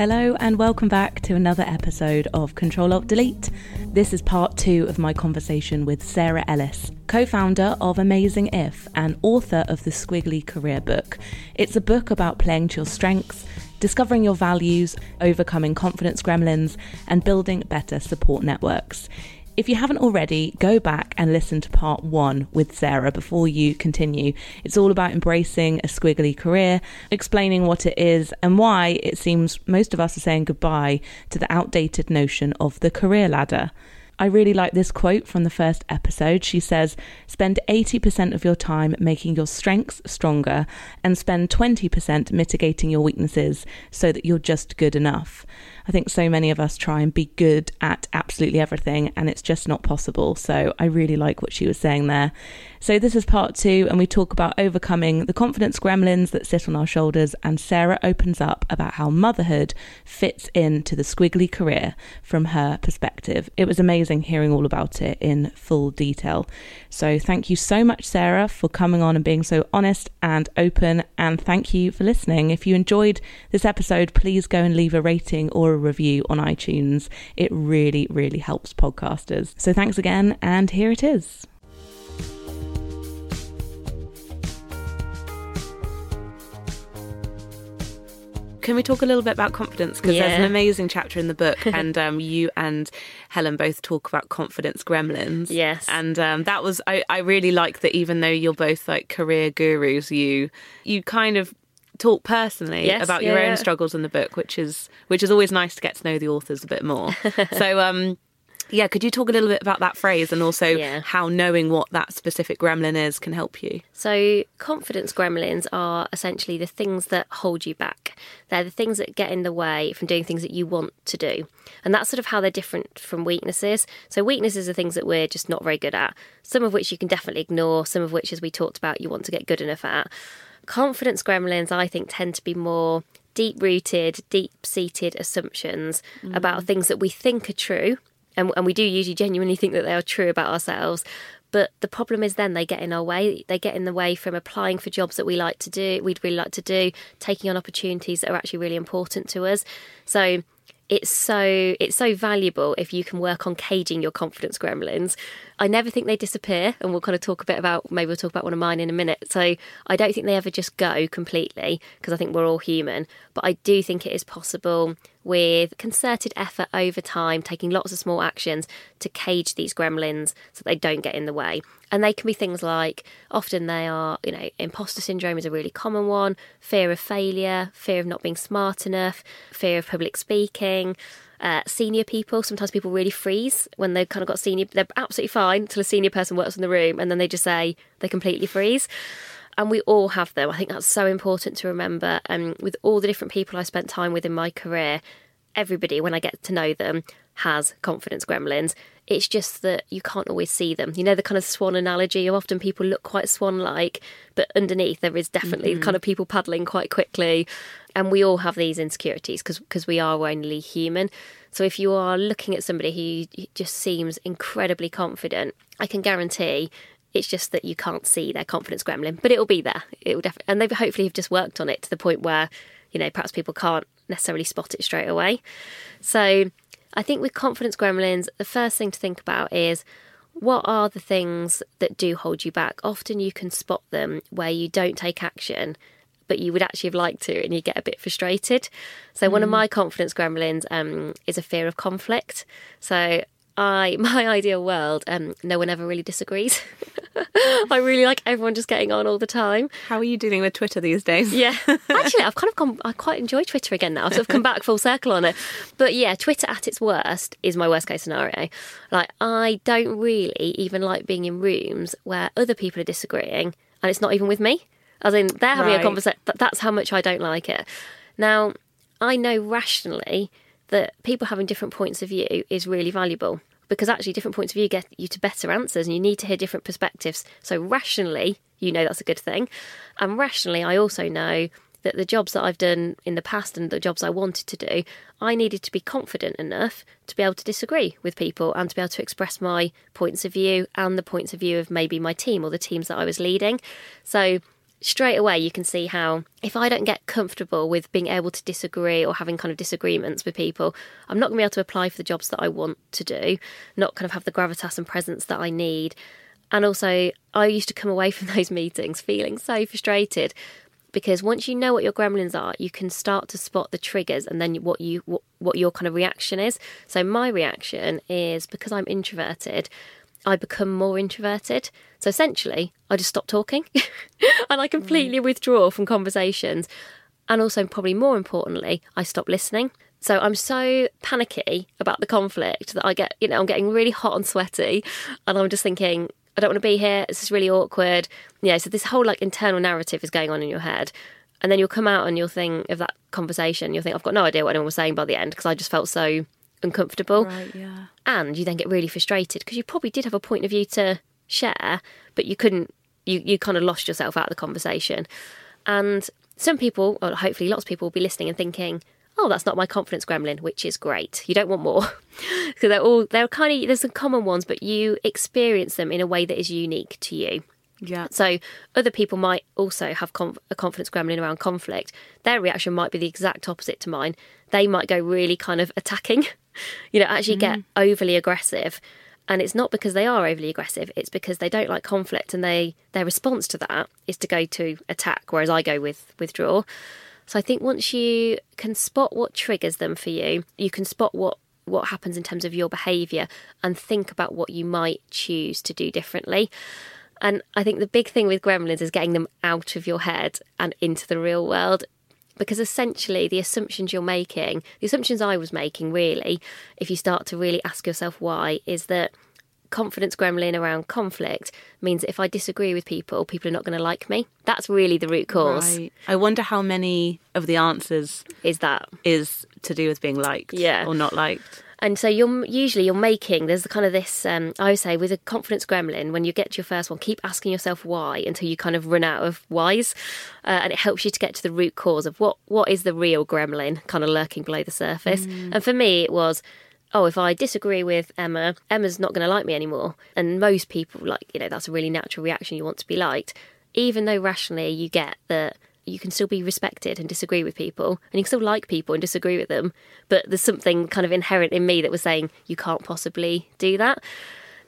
Hello, and welcome back to another episode of Control Alt Delete. This is part two of my conversation with Sarah Ellis, co founder of Amazing If and author of the Squiggly Career Book. It's a book about playing to your strengths, discovering your values, overcoming confidence gremlins, and building better support networks. If you haven't already, go back and listen to part one with Sarah before you continue. It's all about embracing a squiggly career, explaining what it is, and why it seems most of us are saying goodbye to the outdated notion of the career ladder. I really like this quote from the first episode. She says, Spend 80% of your time making your strengths stronger and spend 20% mitigating your weaknesses so that you're just good enough. I think so many of us try and be good at absolutely everything, and it's just not possible. So I really like what she was saying there. So this is part two, and we talk about overcoming the confidence gremlins that sit on our shoulders. And Sarah opens up about how motherhood fits into the squiggly career from her perspective. It was amazing hearing all about it in full detail. So thank you so much, Sarah, for coming on and being so honest and open. And thank you for listening. If you enjoyed this episode, please go and leave a rating or a review on iTunes. It really, really helps podcasters. So thanks again, and here it is. Can we talk a little bit about confidence? Because Yeah. there's an amazing chapter in the book, and um, you and Helen both talk about confidence gremlins. Yes. and um, that was I, I really like that. Even though you're both like career gurus, you you kind of talk personally Yes, about yeah, your yeah. own struggles in the book, which is which is always nice to get to know the authors a bit more. so, um, yeah, could you talk a little bit about that phrase and also Yeah. how knowing what that specific gremlin is can help you? So, confidence gremlins are essentially the things that hold you back. They're the things that get in the way from doing things that you want to do. And that's sort of how they're different from weaknesses. So, weaknesses are things that we're just not very good at, some of which you can definitely ignore, some of which, as we talked about, you want to get good enough at. Confidence gremlins, I think, tend to be more deep rooted, deep seated assumptions mm. about things that we think are true. And, and we do usually genuinely think that they are true about ourselves. But the problem is then they get in our way. They get in the way from applying for jobs that we like to do, we'd really like to do, taking on opportunities that are actually really important to us. So it's so it's so valuable if you can work on caging your confidence gremlins. I never think they disappear, and we'll kind of talk a bit about maybe we'll talk about one of mine in a minute. So I don't think they ever just go completely because I think we're all human, but I do think it is possible with concerted effort over time, taking lots of small actions to cage these gremlins so they don't get in the way. And they can be things like often they are, you know, imposter syndrome is a really common one, fear of failure, fear of not being smart enough, fear of public speaking. Uh, senior people, sometimes people really freeze when they've kind of got senior, they're absolutely fine until a senior person works in the room and then they just say they completely freeze. And we all have them. I think that's so important to remember. And with all the different people I spent time with in my career, everybody, when I get to know them, has confidence gremlins. It's just that you can't always see them. You know, the kind of swan analogy, often people look quite swan like, but underneath there is definitely mm-hmm. kind of people paddling quite quickly. And we all have these insecurities because we are only human. So if you are looking at somebody who just seems incredibly confident, I can guarantee it's just that you can't see their confidence gremlin, but it'll be there. It will definitely, and they've hopefully have just worked on it to the point where, you know, perhaps people can't necessarily spot it straight away. So I think with confidence gremlins, the first thing to think about is what are the things that do hold you back? Often you can spot them where you don't take action, but you would actually have liked to, and you get a bit frustrated. So one of my confidence gremlins um, is a fear of conflict. So I, my ideal world, um, no one ever really disagrees. I really like everyone just getting on all the time. How are you dealing with Twitter these days? Yeah, actually, I've kind of gone. I quite enjoy Twitter again now. I've sort of come back full circle on it. But yeah, Twitter at its worst is my worst case scenario. Like, I don't really even like being in rooms where other people are disagreeing, and it's not even with me. As in, they're having Right. a conversation. That's how much I don't like it. Now, I know rationally that people having different points of view is really valuable because actually different points of view get you to better answers and you need to hear different perspectives. So rationally, you know that's a good thing. And rationally, I also know that the jobs that I've done in the past and the jobs I wanted to do, I needed to be confident enough to be able to disagree with people and to be able to express my points of view and the points of view of maybe my team or the teams that I was leading. So straight away you can see how if I don't get comfortable with being able to disagree or having kind of disagreements with people, I'm not going to be able to apply for the jobs that I want to do, not kind of have the gravitas and presence that I need. And also, I used to come away from those meetings feeling so frustrated because once you know what your gremlins are, you can start to spot the triggers and then what you what, what your kind of reaction is. So my reaction is because I'm introverted, I become more introverted. So essentially, I just stop talking and I completely mm. withdraw from conversations. And also, probably more importantly, I stop listening. So I'm so panicky about the conflict that I get, you know, I'm getting really hot and sweaty. And I'm just thinking, I don't want to be here. This is really awkward. Yeah, so this whole like internal narrative is going on in your head. And then you'll come out and you'll think of that conversation. You'll think, I've got no idea what anyone was saying by the end because I just felt so uncomfortable. Right, yeah. And you then get really frustrated because you probably did have a point of view to share, but you couldn't, you, you kind of lost yourself out of the conversation. And some people, or hopefully lots of people, will be listening and thinking, oh, that's not my confidence gremlin, which is great. You don't want more. so they're all, they're kind of, there's some common ones, but you experience them in a way that is unique to you. Yeah. So other people might also have conf- a confidence gremlin around conflict. Their reaction might be the exact opposite to mine. They might go really kind of attacking, you know, actually mm. get overly aggressive. And it's not because they are overly aggressive, it's because they don't like conflict and they their response to that is to go to attack, whereas I go with withdraw. So I think once you can spot what triggers them for you, you can spot what what happens in terms of your behavior and think about what you might choose to do differently. And I think the big thing with gremlins is getting them out of your head and into the real world. Because essentially, the assumptions you're making, the assumptions I was making really, if you start to really ask yourself why, is that confidence gremlin around conflict means that if I disagree with people, people are not going to like me. That's really the root cause. Right. I wonder how many of the answers is that is to do with being liked yeah. or not liked. And so you're usually you're making there's the kind of this um, I would say with a confidence gremlin when you get to your first one keep asking yourself why until you kind of run out of whys, uh, and it helps you to get to the root cause of what what is the real gremlin kind of lurking below the surface. Mm. And for me it was oh, if I disagree with Emma, Emma's not going to like me anymore. And most people, like, you know, that's a really natural reaction. You want to be liked, even though rationally you get that you can still be respected and disagree with people, and you can still like people and disagree with them. But there's something kind of inherent in me that was saying you can't possibly do that.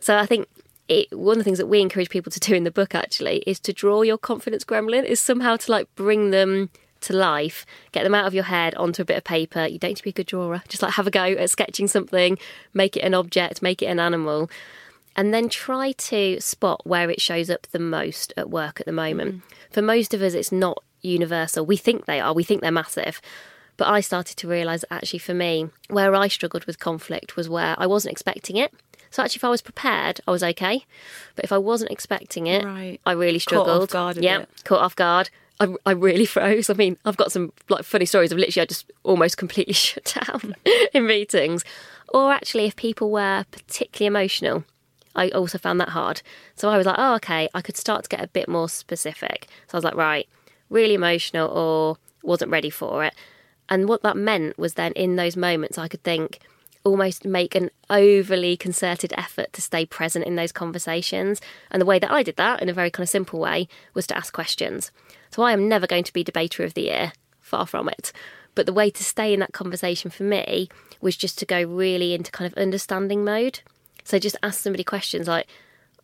So I think it, one of the things that we encourage people to do in the book actually is to draw your confidence gremlin, is somehow to like bring them to life, get them out of your head onto a bit of paper. You don't need to be a good drawer. Just like have a go at sketching something, make it an object, make it an animal, and then try to spot where it shows up the most at work at the moment. Mm. For most of us, it's not universal. We think they are, we think they're massive. But I started to realise actually for me, where I struggled with conflict was where I wasn't expecting it. So actually, if I was prepared, I was okay. But if I wasn't expecting it, right. I really struggled. Caught off guard. Yeah, caught off guard. I, I really froze. I mean, I've got some like funny stories of literally I just almost completely shut down in meetings. Or actually, if people were particularly emotional, I also found that hard. So I was like, oh, okay, I could start to get a bit more specific. So I was like, right, really emotional or wasn't ready for it. And what that meant was then in those moments, I could think, almost make an overly concerted effort to stay present in those conversations. And the way that I did that, in a very kind of simple way, was to ask questions. So I am never going to be debater of the year, far from it. But the way to stay in that conversation for me was just to go really into kind of understanding mode. So just ask somebody questions like,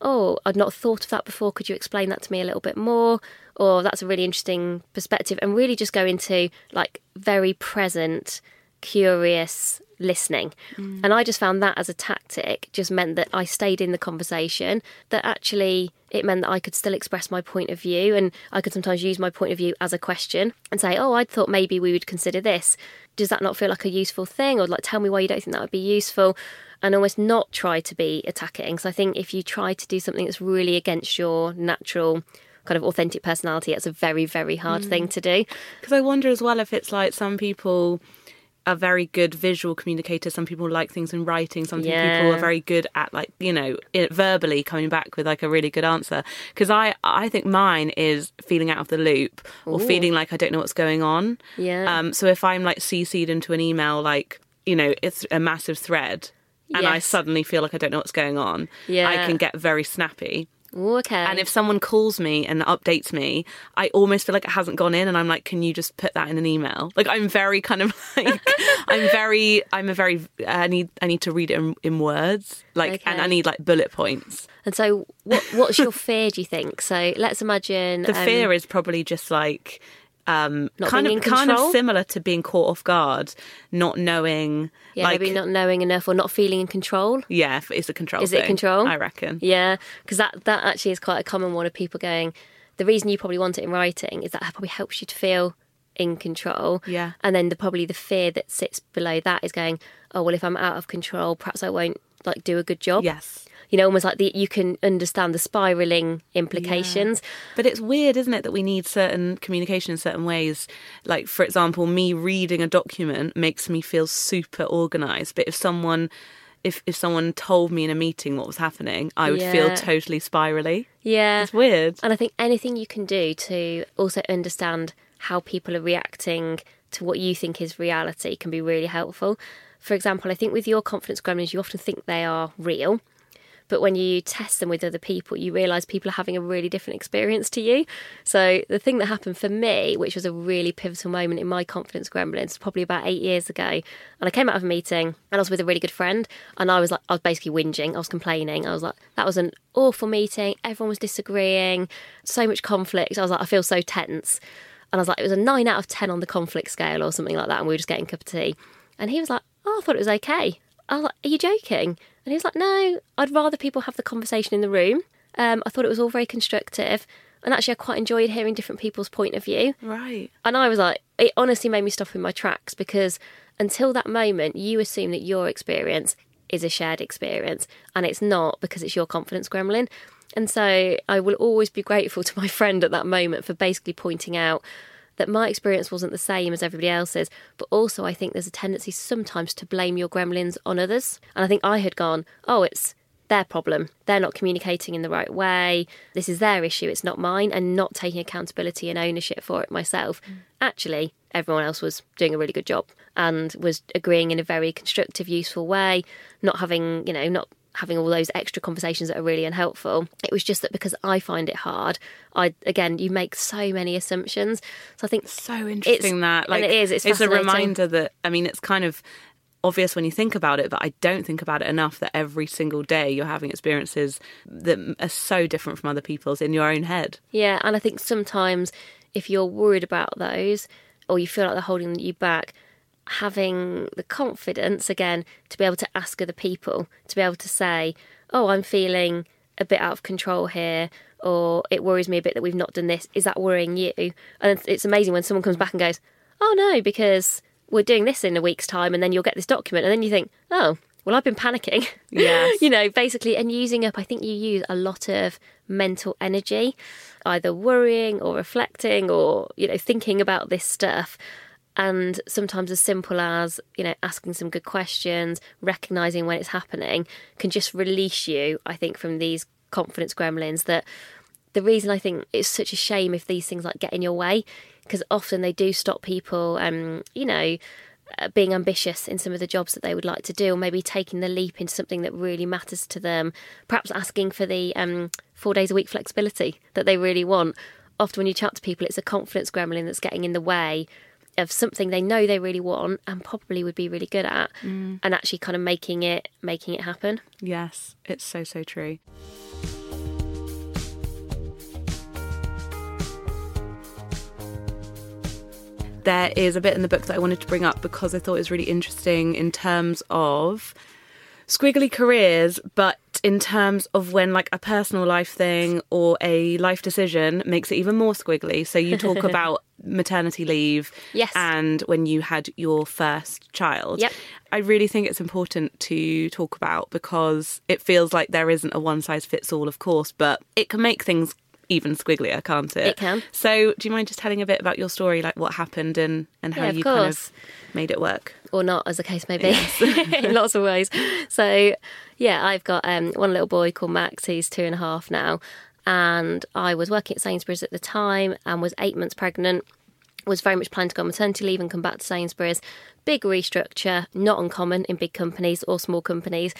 oh, I'd not thought of that before. Could you explain that to me a little bit more? Or that's a really interesting perspective. And really just go into like very present, curious listening. Mm. And I just found that as a tactic just meant that I stayed in the conversation, that actually it meant that I could still express my point of view and I could sometimes use my point of view as a question and say, Oh, I thought maybe we would consider this. Does that not feel like a useful thing? Or like tell me why you don't think that would be useful and almost not try to be attacking. So I think if you try to do something that's really against your natural kind of authentic personality, it's a very, very hard mm. thing to do. Because I wonder as well if it's like some people are very good visual communicators. Some people like things in writing. Some yeah. people are very good at like you know verbally coming back with like a really good answer. Because I I think mine is feeling out of the loop or Ooh. feeling like I don't know what's going on. Yeah. Um. So if I'm like cc'd into an email, like you know it's a massive thread, and yes. I suddenly feel like I don't know what's going on, yeah. I can get very snappy. Okay. And if someone calls me and updates me, I almost feel like it hasn't gone in, and I'm like, "Can you just put that in an email?" Like I'm very kind of like I'm very I'm a very I need I need to read it in, in words, like, and I need like bullet points. and so, what what's your fear? Do you think? So let's imagine The um, fear is probably just like um, Not kind of in kind of similar to being caught off guard, not knowing. yeah, like, maybe not knowing enough or not feeling in control. Yeah, if it's a control. Is it control? I reckon. Yeah, because that that actually is quite a common one of people going. The reason you probably want it in writing is that it probably helps you to feel in control. Yeah. and then the probably the fear that sits below that is going, oh well, if I'm out of control, perhaps I won't like do a good job. Yes. You know, almost like the you can understand the spiraling implications. But it's weird, isn't it, that we need certain communication in certain ways. Like, for example, me reading a document makes me feel super organized. But if someone, if if someone told me in a meeting what was happening, I would feel totally spirally. Yeah, It's weird. And I think anything you can do to also understand how people are reacting to what you think is reality can be really helpful. For example, I think with your confidence gremlins, you often think they are real. But when you test them with other people, you realise people are having a really different experience to you. So the thing that happened for me, which was a really pivotal moment in my confidence gremlins, probably about eight years ago, and I came out of a meeting and I was with a really good friend, and I was like, I was basically whinging, I was complaining, I was like, that was an awful meeting, everyone was disagreeing, so much conflict. I was like, I feel so tense, and I was like, it was a nine out of ten on the conflict scale or something like that, and we were just getting a cup of tea, and he was like, oh, I thought it was okay. I was like, Are you joking? And he was like, No, I'd rather people have the conversation in the room. Um, I thought it was all very constructive. And actually, I quite enjoyed hearing different people's point of view. Right. And I was like, it honestly made me stop in my tracks because until that moment, you assume that your experience is a shared experience and it's not because it's your confidence gremlin. And so I will always be grateful to my friend at that moment for basically pointing out that my experience wasn't the same as everybody else's. But also, I think there's a tendency sometimes to blame your gremlins on others. And I think I had gone, oh, it's their problem. They're not communicating in the right way. This is their issue. It's not mine. And not taking accountability and ownership for it myself. Mm. Actually, everyone else was doing a really good job and was agreeing in a very constructive, useful way, not having, you know, not having all those extra conversations that are really unhelpful. It was just that because I find it hard, I again, you make so many assumptions. So I think So interesting that. Like, it is, it's a reminder that, I mean, it's kind of obvious when you think about it, but I don't think about it enough that every single day you're having experiences that are so different from other people's in your own head. Yeah, and I think sometimes if you're worried about those or you feel like they're holding you back, having the confidence again to be able to ask other people, to be able to say, Oh, I'm feeling a bit out of control here, or it worries me a bit that we've not done this. Is that worrying you? And it's amazing when someone comes back and goes, Oh, no, because we're doing this in a week's time, and then you'll get this document, and then you think, Oh, well, I've been panicking. Yes. you know, basically, and using up, I think you use a lot of mental energy, either worrying or reflecting or, you know, thinking about this stuff. And sometimes, as simple as, you know, asking some good questions, recognizing when it's happening, can just release you, I think, from these confidence gremlins that the reason I think it's such a shame if these things like get in your way, because often they do stop people, um, you know, uh, being ambitious in some of the jobs that they would like to do, or maybe taking the leap into something that really matters to them. Perhaps asking for the um, four days a week flexibility that they really want. Often, when you chat to people, it's a confidence gremlin that's getting in the way of something they know they really want and probably would be really good at, mm. and actually kind of making it making it happen. Yes, it's so, so true. There is a bit in the book that I wanted to bring up because I thought it was really interesting in terms of squiggly careers, but in terms of when like a personal life thing or a life decision makes it even more squiggly. So you talk about maternity leave Yes. and when you had your first child. Yep. I really think it's important to talk about because it feels like there isn't a one size fits all, of course, but it can make things even squigglier, can't it? It can. So, do you mind just telling a bit about your story, like what happened and, and how Yeah, you kind of made it work? or not, as the case may be, in lots of ways. So, yeah, I've got um, one little boy called Max. He's two and a half now, and I was working at Sainsbury's at the time and was eight months pregnant. Was very much planning to go on maternity leave and come back to Sainsbury's. Big restructure, not uncommon in big companies or small companies.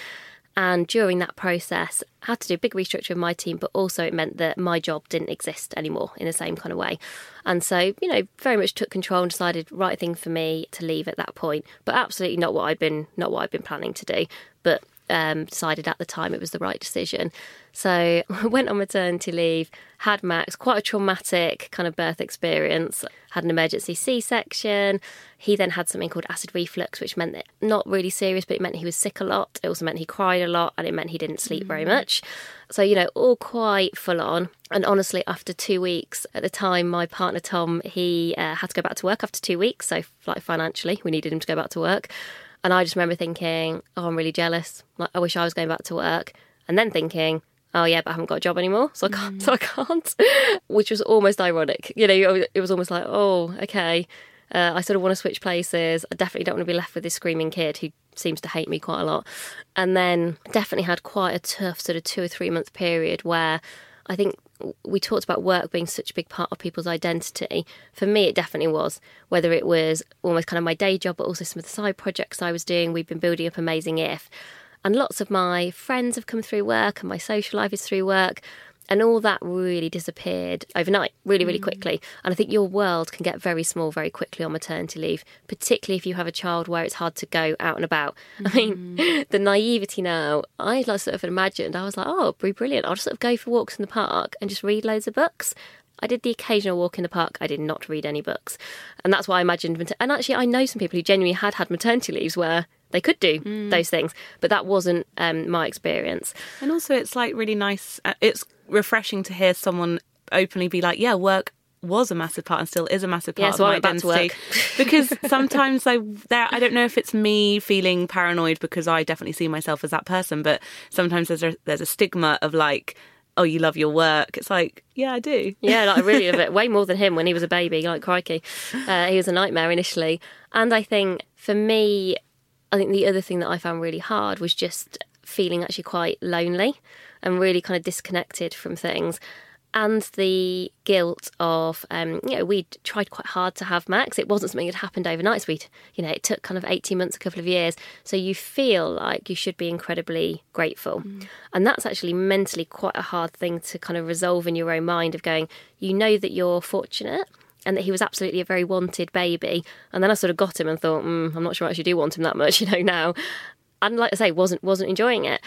And during that process, I had to do a big restructure of my team, but also it meant that my job didn't exist anymore in the same kind of way. And so, you know, very much took control and decided right thing for me to leave at that point. But absolutely not what I'd been not what I'd been planning to do. But um, decided at the time it was the right decision. So I went on maternity leave, had Max, quite a traumatic kind of birth experience, had an emergency C section. He then had something called acid reflux, which meant that not really serious, but it meant he was sick a lot. It also meant he cried a lot and it meant he didn't sleep very mm. much. So, you know, all quite full on. And honestly, after two weeks, at the time, my partner Tom, he uh, had to go back to work after two weeks. So, like financially, we needed him to go back to work. And I just remember thinking, oh, I'm really jealous. Like, I wish I was going back to work. And then thinking, oh yeah, but I haven't got a job anymore, so I can't. Mm. So I can't. Which was almost ironic. You know, it was almost like, oh, okay. Uh, I sort of want to switch places. I definitely don't want to be left with this screaming kid who seems to hate me quite a lot. And then definitely had quite a tough sort of two or three month period where I think we talked about work being such a big part of people's identity. For me, it definitely was. Whether it was almost kind of my day job, but also some of the side projects I was doing. We've been building up Amazing If. And lots of my friends have come through work, and my social life is through work and all that really disappeared overnight, really, really mm. quickly. And I think your world can get very small very quickly on maternity leave, particularly if you have a child where it's hard to go out and about. Mm. I mean, mm-hmm. the naivety now, I like sort of imagined, I was like, oh, be brilliant. I'll just sort of go for walks in the park and just read loads of books. I did the occasional walk in the park. I did not read any books. And that's why I imagined. And actually, I know some people who genuinely had had maternity leaves where they could do mm. those things, but that wasn't um, my experience. And also, it's like really nice. Uh, it's refreshing to hear someone openly be like, "Yeah, work was a massive part and still is a massive part yeah, of my identity." because sometimes I, there, I don't know if it's me feeling paranoid because I definitely see myself as that person, but sometimes there's a, there's a stigma of like oh, you love your work. It's like, yeah, I do. Yeah, like, I really love it. Way more than him when he was a baby, like crikey. Uh, he was a nightmare initially. And I think for me, I think the other thing that I found really hard was just feeling actually quite lonely and really kind of disconnected from things. And the guilt of, um, you know, we'd tried quite hard to have Max. It wasn't something that happened overnight. So we'd, you know, it took kind of 18 months, a couple of years. So you feel like you should be incredibly grateful. Mm. And that's actually mentally quite a hard thing to kind of resolve in your own mind of going, you know that you're fortunate and that he was absolutely a very wanted baby. And then I sort of got him and thought, mm, I'm not sure I actually do want him that much, you know, now. And like I say, wasn't wasn't enjoying it.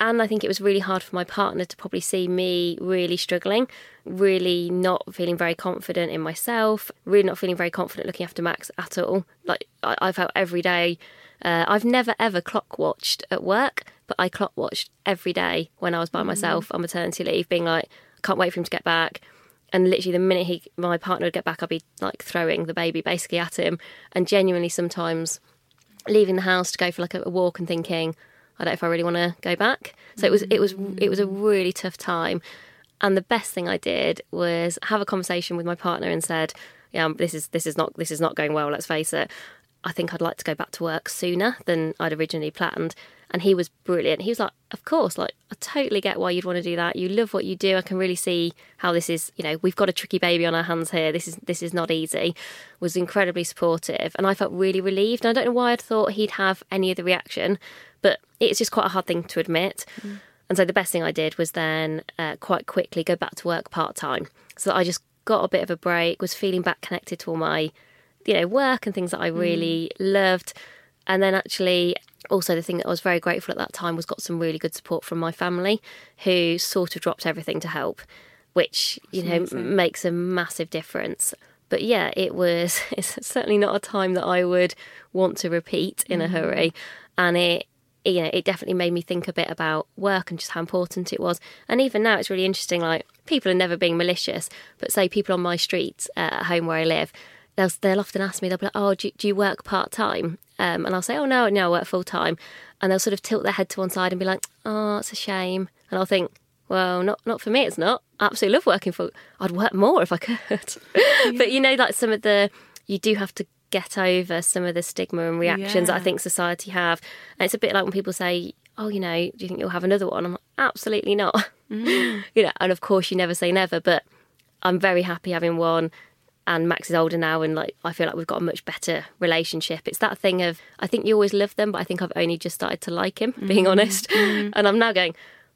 And I think it was really hard for my partner to probably see me really struggling, really not feeling very confident in myself, really not feeling very confident looking after Max at all. Like I, I felt every day. Uh, I've never ever clock watched at work, but I clock watched every day when I was by mm. myself on maternity leave, being like, I can't wait for him to get back and literally the minute he my partner would get back i'd be like throwing the baby basically at him. And genuinely sometimes leaving the house to go for like a, walk and thinking i don't know if i really want to go back. So it was it was it was a really tough time. And the best thing i did was have a conversation with my partner and said yeah um, this is this is not this is not going well let's face it. I think i'd like to go back to work sooner than i'd originally planned and he was brilliant. He was like, Of course, like, I totally get why you'd want to do that. You love what you do. I can really see how this is, you know, we've got a tricky baby on our hands here. This is this is not easy. Was incredibly supportive. And I felt really relieved. And I don't know why I'd thought he'd have any other reaction, but it's just quite a hard thing to admit. Mm. And so the best thing I did was then uh, quite quickly go back to work part time. So that I just got a bit of a break, was feeling back connected to all my, you know, work and things that I really mm. loved. And then actually also the thing that I was very grateful at that time was got some really good support from my family who sort of dropped everything to help which you know amazing. makes a massive difference but yeah it was it's certainly not a time that I would want to repeat in mm-hmm. a hurry and it you know it definitely made me think a bit about work and just how important it was and even now it's really interesting like people are never being malicious but say people on my street uh, at home where I live they'll, they'll often ask me, they'll be like, oh, do, do you work part time? Um, and I'll say, oh, no, no, I work full time. And they'll sort of tilt their head to one side and be like, oh, it's a shame. And I'll think, well, not not for me, it's not. I absolutely love working for, I'd work more if I could. Yeah. but you know, like some of the, you do have to get over some of the stigma and reactions yeah. that I think society have. And it's a bit like when people say, oh, you know, do you think you'll have another one? I'm like, absolutely not. Mm. you know, and of course you never say never, but I'm very happy having one and Max is older now, and like I feel like we've got a much better relationship. It's that thing of I think you always love them, but I think I've only just started to like him, being mm. honest. Mm. And I'm now going.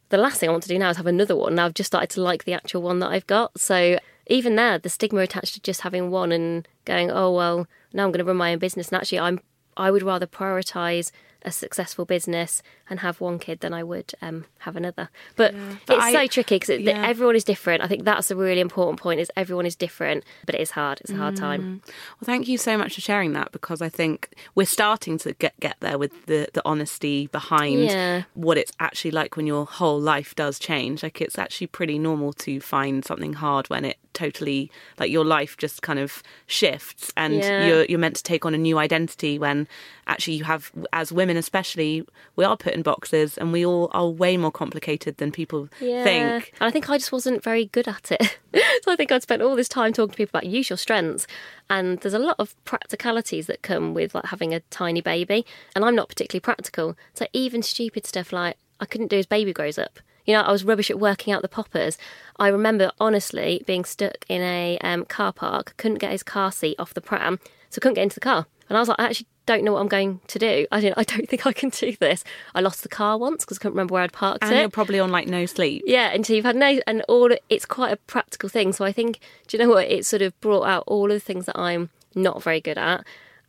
The last thing I want to do now is have another one. Now I've just started to like the actual one that I've got. So even there, the stigma attached to just having one and going, oh well, now I'm going to run my own business. And actually, I'm I would rather prioritize a successful business and have one kid than I would um, have another. But, But it's I- so tricky because yeah. everyone is different. I think that's a really important point. Is everyone is different, but it is hard. It's a hard time. Well, thank you so much for sharing that because I think we're starting to get get there with the the honesty behind Yeah. what it's actually like when your whole life does change. Like it's actually pretty normal to find something hard when it totally like your life just kind of shifts and Yeah. you're you're meant to take on a new identity when actually you have as women especially we are put in boxes and we all are way more complicated than people Yeah. think. And I think I just wasn't very good at it. so I think I'd spent all this time talking to people about use your strengths. And there's a lot of practicalities that come with like having a tiny baby. And I'm not particularly practical. So even stupid stuff like I couldn't do as baby grows up. You know, I was rubbish at working out the poppers. I remember honestly being stuck in a um, car park, couldn't get his car seat off the pram, so couldn't get into the car. And I was like, I actually don't know what I'm going to do. I didn't. I don't think I can do this. I lost the car once because I couldn't remember where I'd parked And it. And you're probably on like no sleep. Yeah, and so you've had no, and all it's quite a practical thing. So I think, do you know what? It sort of brought out all of the things that I'm not very good at,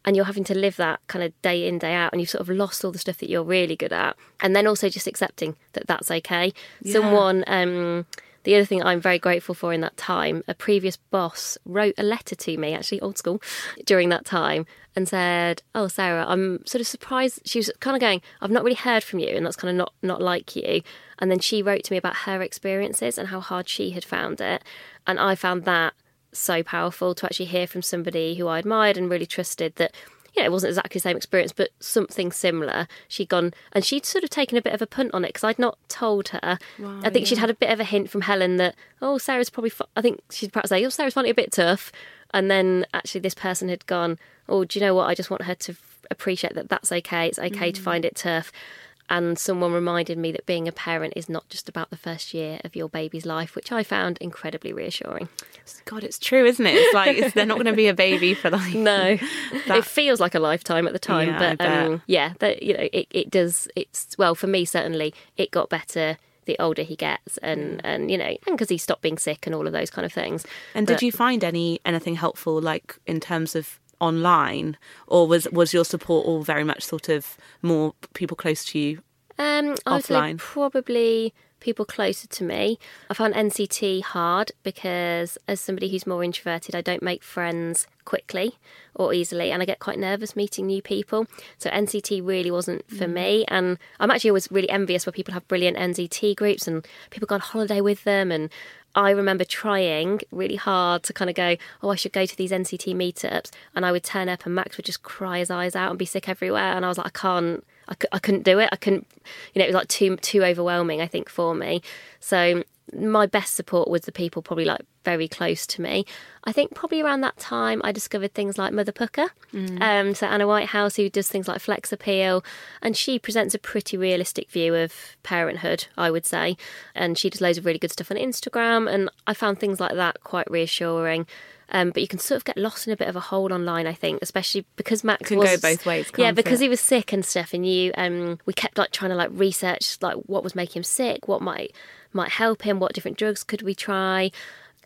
and you're having to live that kind of day in day out, and you've sort of lost all the stuff that you're really good at, and then also just accepting that that's okay. Someone, um, the other thing I'm very grateful for in that time, a previous boss wrote a letter to me, actually old school, during that time, and said, "Oh, Sarah, I'm sort of surprised." She was kind of going, "I've not really heard from you, and that's kind of not not like you." And then she wrote to me about her experiences and how hard she had found it, and I found that so powerful to actually hear from somebody who I admired and really trusted that you know, it wasn't exactly the same experience, but something similar. She'd gone and she'd sort of taken a bit of a punt on it because I'd not told her. I think she'd had a bit of a hint from Helen that, oh, Sarah's probably. I think she'd perhaps say, oh, Sarah's finding it a bit tough. And then actually, this person had gone, oh, do you know what? I just want her to appreciate that that's okay. It's okay to find mm. it tough. And someone reminded me that being a parent is not just about the first year of your baby's life, which I found incredibly reassuring. God, it's true, isn't it? It's like it's, they're not going to be a baby for like No, That- it feels like a lifetime at the time, Yeah, but um, yeah, that you know, it, it does. It's well for me certainly. It got better the older he gets, and and you know, and because he stopped being sick and all of those kind of things. And But- did you find any anything helpful, like in terms of online, or was was your support all very much sort of more people close to you? Um, I Offline. probably people closer to me. I found NCT hard because, as somebody who's more introverted, I don't make friends quickly or easily, and I get quite nervous meeting new people. So NCT really wasn't for me, and I'm actually always really envious where people have brilliant NCT groups and people go on holiday with them and. I remember trying really hard to kind of go, oh, I should go to these NCT meetups, and I would turn up, and Max would just cry his eyes out and be sick everywhere, and I was like, I can't, I, I couldn't do it. I couldn't, you know, it was like too too overwhelming. I think for me. So my best support was the people probably like very close to me. I think probably around that time I discovered things like Mother Pukka. Um, so Anna Whitehouse, who does things like Flex Appeal, and she presents a pretty realistic view of parenthood, I would say. And she does loads of really good stuff on Instagram, and I found things like that quite reassuring. Um, but you can sort of get lost in a bit of a hole online, I think, especially because Max Can was go both ways, yeah, because it? he was sick and stuff, and you um, we kept like trying to like research like what was making him sick, what might might help him, what different drugs could we try,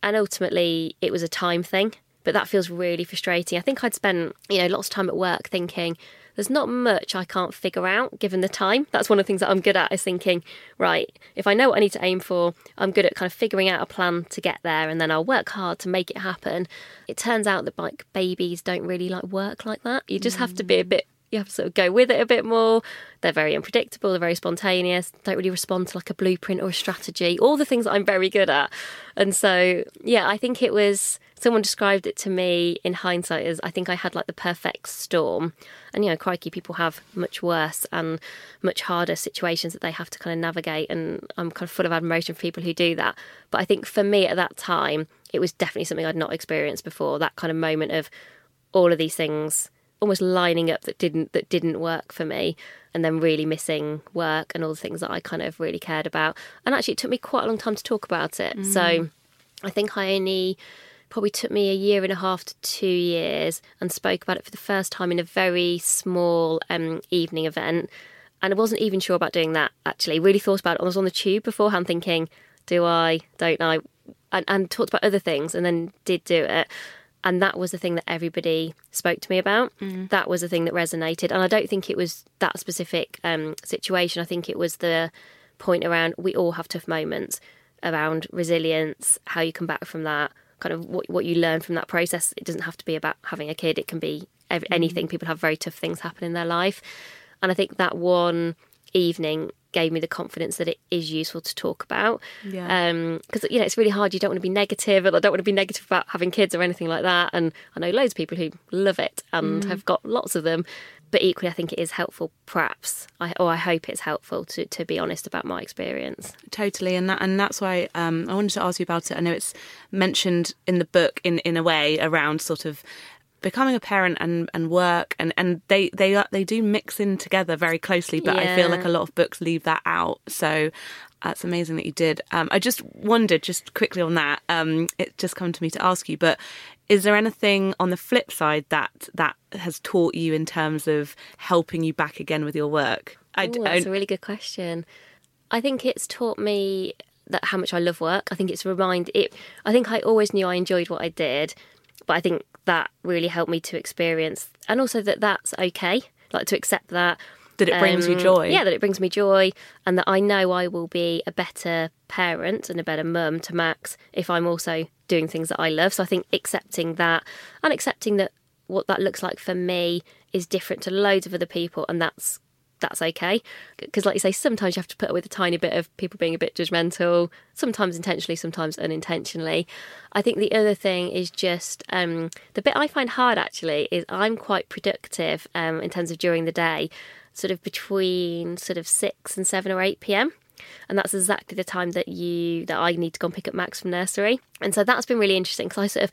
and ultimately it was a time thing. But that feels really frustrating. I think I'd spent you know lots of time at work thinking there's not much I can't figure out given the time. That's one of the things that I'm good at is thinking, right, if I know what I need to aim for, I'm good at kind of figuring out a plan to get there and then I'll work hard to make it happen. It turns out that like babies don't really like work like that. You just have to be a mm. bit you have to sort of go with it a bit more. They're very unpredictable, they're very spontaneous, don't really respond to like a blueprint or a strategy, all the things that I'm very good at. And so, yeah, I think it was someone described it to me in hindsight as I think I had like the perfect storm. And, you know, crikey, people have much worse and much harder situations that they have to kind of navigate. And I'm kind of full of admiration for people who do that. But I think for me at that time, it was definitely something I'd not experienced before that kind of moment of all of these things almost lining up that didn't that didn't work for me and then really missing work and all the things that I kind of really cared about and actually it took me quite a long time to talk about it so I think I only probably took me a year and a half to two years and spoke about it for the first time in a very small um, evening event. And I wasn't even sure about doing that actually. Really thought about it. I was on the tube beforehand thinking, do I, don't I? And, and talked about other things and then did do it. And that was the thing that everybody spoke to me about. Mm. That was the thing that resonated. And I don't think it was that specific um, situation. I think it was the point around we all have tough moments around resilience, how you come back from that, kind of what, what you learn from that process. It doesn't have to be about having a kid, it can be mm. anything. People have very tough things happen in their life. And I think that one evening gave me the confidence that it is useful to talk about. Yeah. Because, um, you know, it's really hard. You don't want to be negative, and I don't want to be negative about having kids or anything like that. And I know loads of people who love it and mm. have got lots of them. But equally, I think it is helpful, perhaps, I, or I hope it's helpful to, to be honest about my experience. Totally, and that and that's why um, I wanted to ask you about it. I know it's mentioned in the book in in a way around sort of becoming a parent and, and work and, and they they they do mix in together very closely but yeah. I feel like a lot of books leave that out. So that's amazing that you did. Um, I just wondered just quickly on that um, it just come to me to ask you but is there anything on the flip side that that has taught you in terms of helping you back again with your work? I, Ooh, that's I, a really good question. I think it's taught me that how much I love work. I think it's remind it I think I always knew I enjoyed what I did but I think that really helped me to experience, and also that that's okay, like to accept that. That it brings um, you joy. Yeah, that it brings me joy, and that I know I will be a better parent and a better mum to Max if I'm also doing things that I love. So I think accepting that and accepting that what that looks like for me is different to loads of other people, and that's that's okay. Because, like you say, sometimes you have to put up with a tiny bit of people being a bit judgmental, sometimes intentionally, sometimes unintentionally. I think the other thing is just um, the bit I find hard actually is I'm quite productive um, in terms of during the day, sort of between sort of six and seven or eight pm and that's exactly the time that you that I need to go and pick up Max from nursery. And so that's been really interesting because I sort of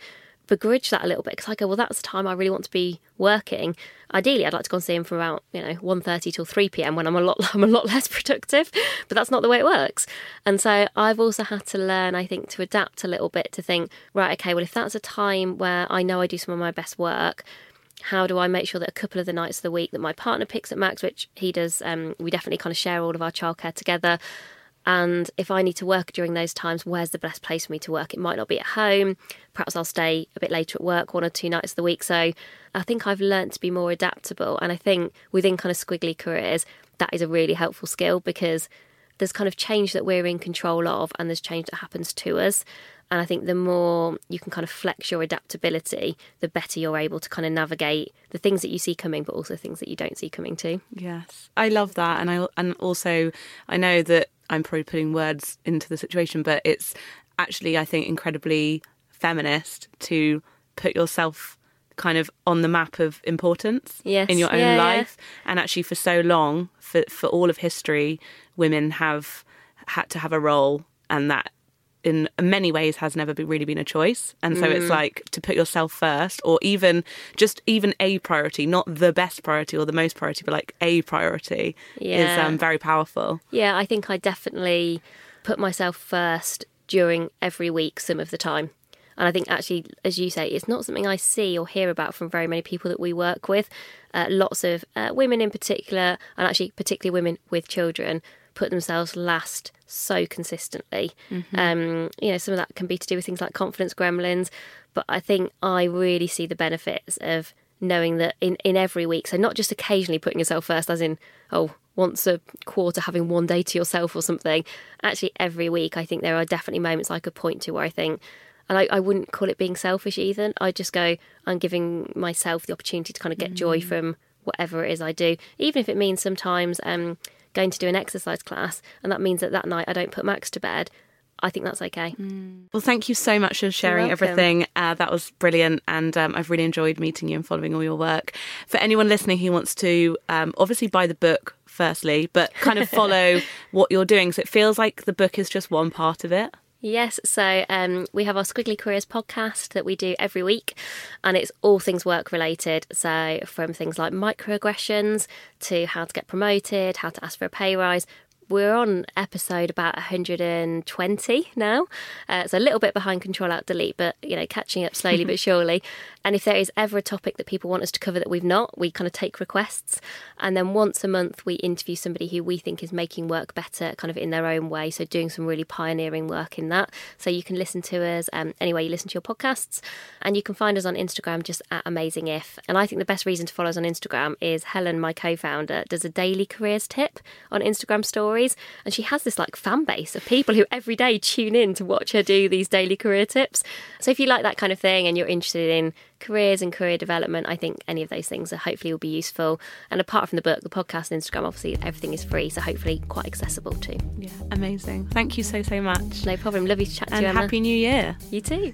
begrudge that a little bit because I go, well, that's the time I really want to be working. Ideally, I'd like to go and see him from about you know 1.30 till three pm when I'm a lot I'm a lot less productive, but that's not the way it works. And so I've also had to learn, I think, to adapt a little bit to think, right, okay, well, if that's a time where I know I do some of my best work. How do I make sure that a couple of the nights of the week that my partner picks at Max, which he does, um, we definitely kind of share all of our childcare together. And if I need to work during those times, where's the best place for me to work? It might not be at home. Perhaps I'll stay a bit later at work one or two nights of the week. So I think I've learned to be more adaptable. And I think within kind of squiggly careers, that is a really helpful skill because there's kind of change that we're in control of and there's change that happens to us. And I think the more you can kind of flex your adaptability, the better you're able to kind of navigate the things that you see coming, but also things that you don't see coming too. Yes, I love that, and I and also I know that I'm probably putting words into the situation, but it's actually, I think, incredibly feminist to put yourself kind of on the map of importance yes. in your own yeah, life. Yeah. And actually, for so long, for, for all of history, women have had to have a role, and that in many ways has never been, really been a choice and so mm. it's like to put yourself first or even just even a priority not the best priority or the most priority but like a priority yeah. is um, very powerful yeah i think i definitely put myself first during every week some of the time and I think actually, as you say, it's not something I see or hear about from very many people that we work with. Uh, lots of uh, women in particular, and actually particularly women with children, put themselves last so consistently. Mm-hmm. Um, you know, some of that can be to do with things like confidence gremlins, but I think I really see the benefits of knowing that in, in every week, so not just occasionally putting yourself first, as in, oh, once a quarter having one day to yourself or something. Actually, every week, I think there are definitely moments I could point to where I think, and I, I wouldn't call it being selfish either. I just go, I'm giving myself the opportunity to kind of get mm. joy from whatever it is I do, even if it means sometimes um, going to do an exercise class, and that means that that night I don't put Max to bed. I think that's okay. Mm. Well, thank you so much for sharing everything. Uh, that was brilliant, and um, I've really enjoyed meeting you and following all your work. For anyone listening who wants to, um, obviously buy the book firstly, but kind of follow what you're doing, so it feels like the book is just one part of it. Yes, so um, we have our Squiggly Careers podcast that we do every week, and it's all things work related. So, from things like microaggressions to how to get promoted, how to ask for a pay rise, we're on episode about 120 now. Uh, it's a little bit behind Control Alt Delete, but you know, catching up slowly but surely. And if there is ever a topic that people want us to cover that we've not, we kind of take requests. And then once a month, we interview somebody who we think is making work better, kind of in their own way. So doing some really pioneering work in that. So you can listen to us um, anyway you listen to your podcasts. And you can find us on Instagram just at Amazing If. And I think the best reason to follow us on Instagram is Helen, my co founder, does a daily careers tip on Instagram stories. And she has this like fan base of people who every day tune in to watch her do these daily career tips. So if you like that kind of thing and you're interested in careers and career development, I think any of those things are hopefully will be useful. And apart from the book, the podcast and Instagram, obviously everything is free, so hopefully quite accessible too. Yeah, amazing. Thank you so so much. No problem. Lovely to chat to and you. Emma. happy New Year. You too.